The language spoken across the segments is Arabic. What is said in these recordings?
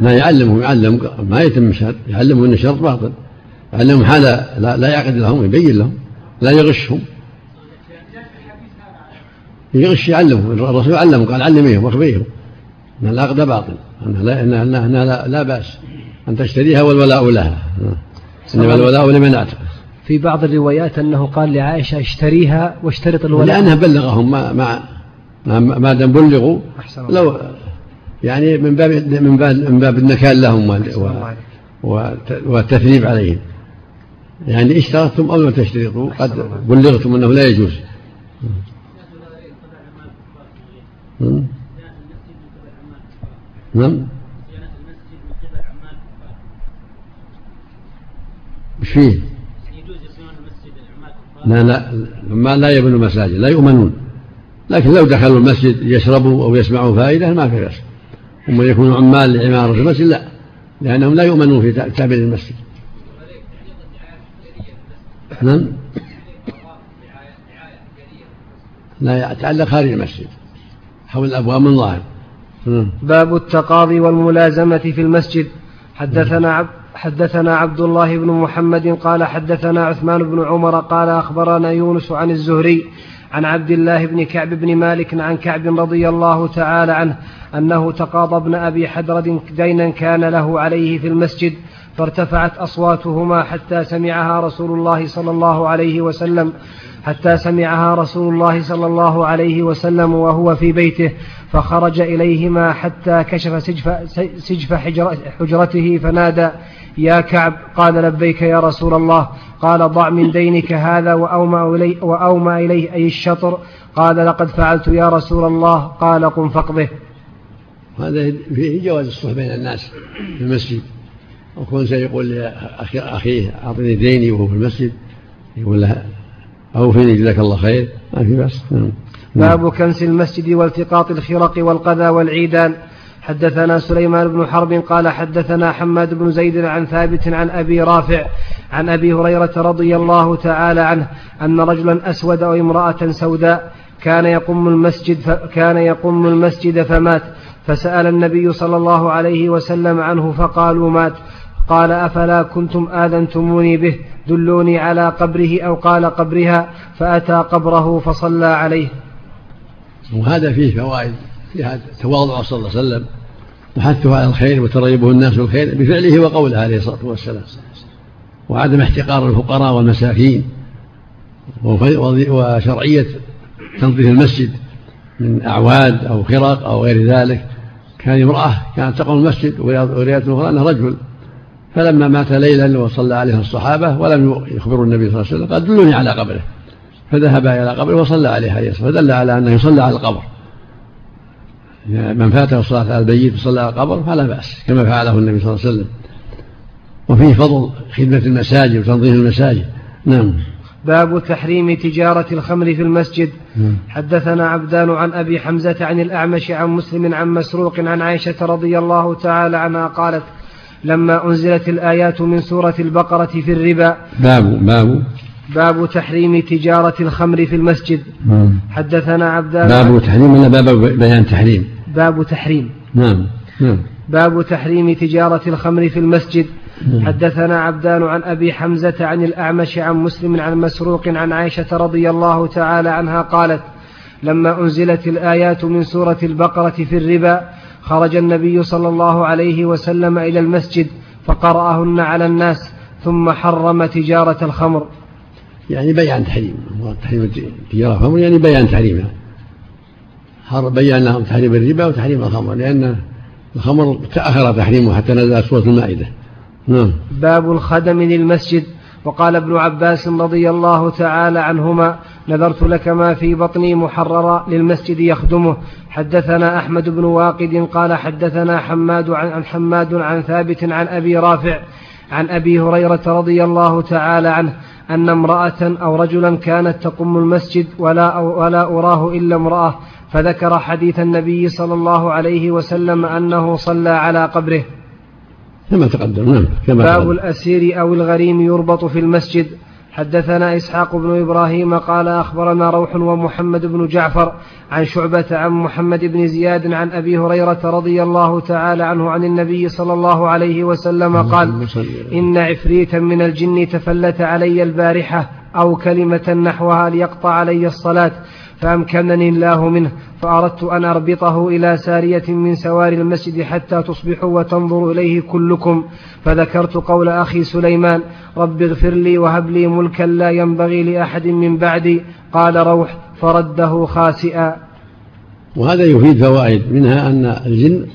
ما يعلمهم يعلم ما يتم الشهر يعلمهم إن الشرط باطل. يعلمهم حال لا, لا يعقد لهم يبين لهم لا يغشهم. يغش يعلمهم الرسول علمهم قال علميهم واخبريهم إن العقد باطل انها لا, إنها لا, لا بأس أن تشتريها والولاء لها. انما الولاء لمن اعتق في بعض الروايات أنه قال لعائشة اشتريها واشترط الولاء. لأنها بلغهم ما ما ما دام بلغوا لو يعني من باب من باب من باب النكال لهم والتثريب عليهم. يعني اشترطتم أو لم تشترطوا؟ قد بلغتم أنه لا يجوز. نعم. وش فيه؟ لا لا ما لا يبنوا المساجد لا يؤمنون. لكن لو دخلوا المسجد يشربوا أو يسمعوا فائدة ما في بأس هم يكونوا عمال لعمارة المسجد؟ لا. لأنهم لا يؤمنون في تعبير المسجد نعم؟ لا يتعلق خارج المسجد. حول الأبواب من ظاهر. باب التقاضي والملازمة في المسجد. حدثنا عبد حدثنا عبد الله بن محمد قال حدثنا عثمان بن عمر قال أخبرنا يونس عن الزهري عن عبد الله بن كعب بن مالك عن كعب رضي الله تعالى عنه أنه تقاضى ابن أبي حدرد دينا كان له عليه في المسجد فارتفعت أصواتهما حتى سمعها رسول الله صلى الله عليه وسلم حتى سمعها رسول الله صلى الله عليه وسلم وهو في بيته فخرج إليهما حتى كشف سجف, سجف حجرته فنادى يا كعب قال لبيك يا رسول الله قال ضع من دينك هذا وأومى إليه, وأومى إليه أي الشطر. قال لقد فعلت يا رسول الله قال قم فاقضه. هذا فيه جواز الصلح بين الناس في المسجد. وكون سيقول لأخيه أعطني ديني وهو في المسجد يقول له أوفني جزاك الله خير. ما في بأس. نعم. باب كنس المسجد والتقاط الخرق والقذى والعيدان. حدثنا سليمان بن حرب قال حدثنا حماد بن زيد عن ثابت عن أبي رافع عن أبي هريرة رضي الله تعالى عنه أن رجلا أسود أو امرأة سوداء كان يقم المسجد كان يقم المسجد فمات فسأل النبي صلى الله عليه وسلم عنه فقالوا مات. قال أفلا كنتم آذنتموني به؟ دلوني على قبره أو قال قبرها؟ فأتى قبره فصلى عليه. وهذا فيه فوائد. فيها تواضع صلى الله عليه وسلم وحثه على الخير وتريبه الناس بالخير بفعله وقوله عليه الصلاة والسلام. وعدم احتقار الفقراء والمساكين وشرعية تنظيف المسجد من أعواد أو خرق أو غير ذلك. كان امرأة كانت تقوم المسجد ورواية أخرى أنه رجل فلما مات ليلا وصلى عليه الصحابة ولم يخبروا النبي صلى الله عليه وسلم قال دلوني على قبره. فذهب إلى قبره وصلى عليه عليه الصلاة فدل على أنه يصلى على القبر. من فاته الصلاة على البيت وصلى على القبر فلا بأس كما فعله النبي صلى الله عليه وسلم. وفيه فضل خدمة المساجد وتنظيف المساجد. نعم. باب تحريم تجارة الخمر في المسجد. نعم. حدثنا عبدان عن أبي حمزة عن الأعمش عن مسلم عن مسروق عن عائشة رضي الله تعالى عنها قالت لما أنزلت الآيات من سورة البقرة في الربا باب باب. باب تحريم تجارة الخمر في المسجد. نعم. حدثنا عبدان باب تحريم ولا باب بيان تحريم؟ باب تحريم. نعم نعم. باب تحريم تجارة الخمر في المسجد. نعم. حدثنا عبدان عن أبي حمزة عن الأعمش عن مسلم عن مسروق عن عائشة رضي الله تعالى عنها قالت لما أنزلت الآيات من سورة البقرة في الربا خرج النبي صلى الله عليه وسلم إلى المسجد فقرأهن على الناس ثم حرم تجارة الخمر. يعني بيان تحريم تحريم تجارة الخمر يعني بيان تحريمها بيان لهم تحريم الربا وتحريم الخمر لأن الخمر تأخر تحريمه حتى نزلت سورة المائدة. نعم. باب الخدم للمسجد. وقال ابن عباس رضي الله تعالى عنهما نذرت لك ما في بطني محررا للمسجد يخدمه. حدثنا أحمد بن واقد قال حدثنا حماد عن حماد عن ثابت عن أبي رافع عن أبي هريرة رضي الله تعالى عنه أن امرأة أو رجلا كانت تقم المسجد ولا, ولا أراه إلا امرأة فذكر حديث النبي صلى الله عليه وسلم أنه صلى على قبره كما تقدم نعم كما باب تقدم. الأسير أو الغريم يربط في المسجد حدثنا إسحاق بن إبراهيم قال أخبرنا روح ومحمد بن جعفر عن شعبة عن محمد بن زياد عن أبي هريرة رضي الله تعالى عنه عن النبي صلى الله عليه وسلم قال إن عفريتا من الجن تفلت علي البارحة أو كلمة نحوها ليقطع علي الصلاة. فأمكنني الله منه فأردت أن أربطه إلى سارية من سوار المسجد حتى تصبحوا وتنظروا إليه كلكم. فذكرت قول أخي سليمان رب اغفر لي وهب لي ملكا لا ينبغي لأحد من بعدي. قال روح فرده خاسئا. وهذا يفيد فوائد منها أن الجن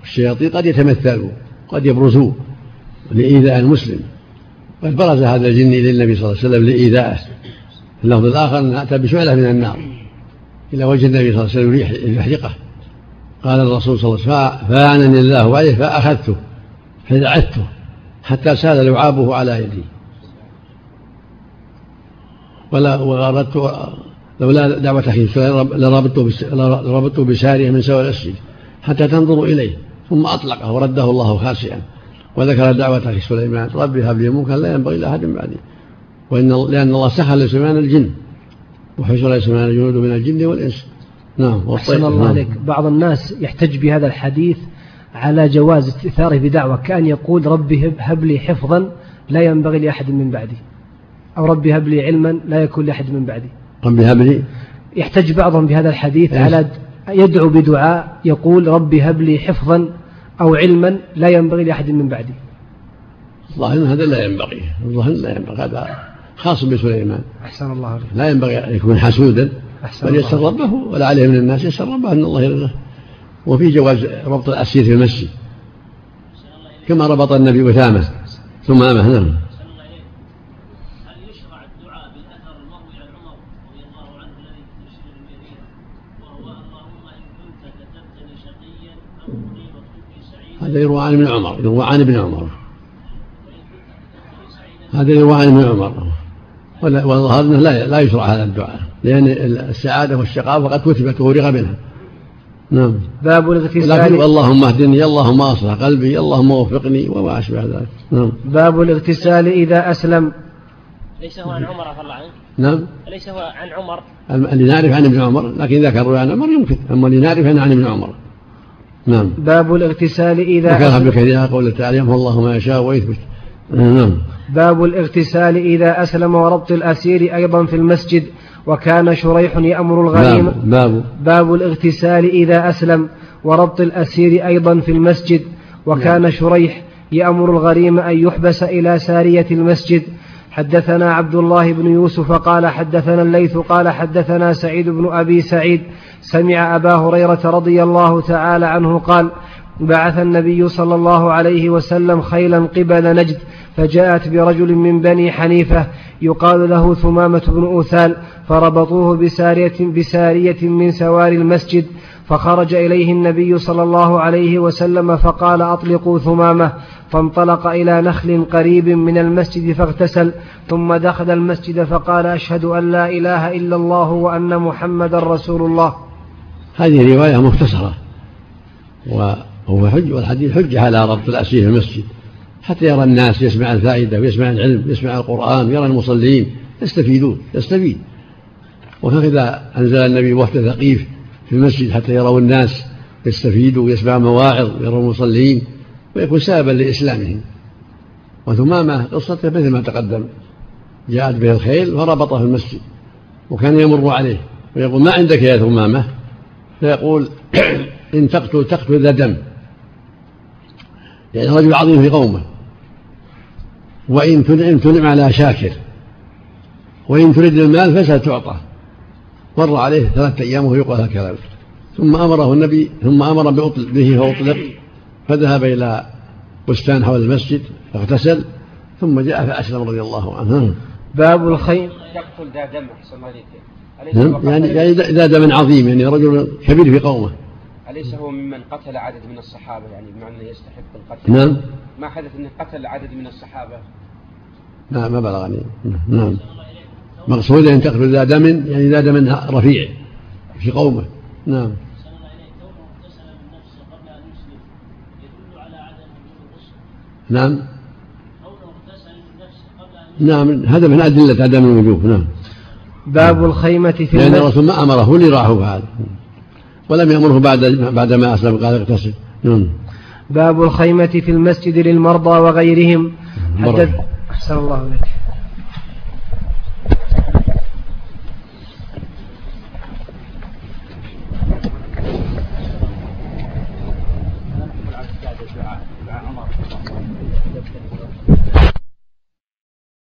والشياطين قد يتمثلوا قد يبرزوا لإيذاء المسلم. قد برز هذا الجن إلى النبي صلى الله عليه وسلم لإيذائه. اللفظ الآخر أنه أتى بشعلة من النار. إلى وجه النبي صلى الله عليه وسلم ليحرقه قال الرسول صلى الله عليه وسلم فأعنني الله عليه فأخذته فدعته حتى سال لعابه على يدي. ولا وأردت لولا دعوة أخي لربطته بسارية من سوى الأسجد حتى تنظروا إليه ثم أطلقه ورده الله خاسئا. وذكر دعوة أخي سليمان ربي هب لي ملكا لا ينبغي لأحد بعدي وإن لأن الله سخر لسليمان الجن. وحشر لسليمان الجنود من الجن والإنس. نعم أحسن الله نعم. عليك. بعض الناس يحتج بهذا الحديث على جواز استئثاره بدعوة كأن يقول ربي هب لي حفظا لا ينبغي لأحد من بعدي أو ربي هب لي علما لا يكون لأحد من بعدي. ربي هب لي؟ يحتج بعضهم بهذا الحديث على يدعو بدعاء يقول ربي هب لي حفظا أو علما لا ينبغي لأحد من بعدي. الظاهر هذا لا ينبغي الظاهر لا ينبغي هذا خاص بسليمان أحسن الله عليك لا ينبغي أن يكون حسودا بل يسر ربه ولا عليه من الناس يسر ربه أن الله يرضاه وفي جواز ربط الأسير في المسجد. كما ربط النبي أسامة ثم أمه نعم. هذا يروى عن ابن عمر يروى عن ابن عمر. هذا يروى عن ابن عمر. والظاهر أنه لا لا يشرع هذا الدعاء لأن السعادة والشقاء فقد كتبت وورغ منها. نعم. باب الاغتسال لكن اللهم اهدني اللهم اصلح قلبي اللهم وفقني وما أشبه ذلك. نعم. باب الاغتسال إذا أسلم. ليس هو عن عمر رضي الله عنه. نعم. ليس هو عن عمر. اللي نعرف عن ابن عمر لكن إذا كان عن عمر يمكن أما اللي نعرف عن ابن عمر. نعم. باب الاغتسال إذا ذكرها كثير قول تعالى يمحو الله ما يشاء ويثبت. نعم. باب الاغتسال إذا أسلم وربط الأسير أيضا في المسجد وكان شريح يأمر الغريم باب, باب, باب الاغتسال إذا أسلم وربط الأسير أيضا في المسجد وكان نعم. شريح يأمر الغريم أن يحبس إلى سارية المسجد. حدثنا عبد الله بن يوسف قال حدثنا الليث قال حدثنا سعيد بن أبي سعيد. سمع أبا هريرة رضي الله تعالى عنه قال بعث النبي صلى الله عليه وسلم خيلا قبل نجد. فجاءت برجل من بني حنيفة يقال له ثمامة بن أوثال فربطوه بسارية, بسارية من سوار المسجد فخرج إليه النبي صلى الله عليه وسلم فقال أطلقوا ثمامة. فانطلق إلى نخل قريب من المسجد فاغتسل ثم دخل المسجد فقال أشهد أن لا إله إلا الله وأن محمدا رسول الله. هذه رواية مختصرة وهو حج والحديث حجة على ربط الأسير في المسجد. حتى يرى الناس يسمع الفائدة ويسمع العلم يسمع القرآن ويرى المصلين يستفيدون يستفيد. وهكذا أنزل النبي وفد ثقيف في المسجد حتى يروا الناس يستفيدوا ويسمع مواعظ ويروا المصلين ويكون سببا لإسلامهم. وثمامة قصته مثل ما تقدم. جاءت به الخيل فربطه في المسجد وكان يمر عليه ويقول ما عندك يا ثمامة؟ فيقول إن تقتل تقتل ذا دم. يعني رجل عظيم في قومه. وإن تنعم تنعم على شاكر. وإن تريد المال فستعطى مر عليه ثلاثة أيام وهو يقول الكلام. ثم أمره النبي ثم أمر به فأطلق. فذهب إلى بستان حول المسجد فاغتسل ثم جاء فأسلم رضي الله عنه. باب الخير. يقتل ذا دم أحسن الله نعم؟ يعني يعني إذا دم عظيم يعني رجل كبير في قومه. أليس هو ممن قتل عدد من الصحابة؟ يعني بمعنى يستحق القتل. نعم. ما حدث أنه قتل عدد من الصحابة؟ لا ما بلغني. نعم. مقصود أن تقتل ذا دم يعني ذا دم رفيع في قومه. نعم. نعم. نعم. هذا من أدلة عدم الوجوب نعم. باب الخيمة في لأن المسجد. الرسول ما أمره هو اللي راح فعل ولم يأمره بعد بعد ما أسلم قال اغتسل. نعم. باب الخيمة في المسجد للمرضى وغيرهم. حدث أحسن الله إليك.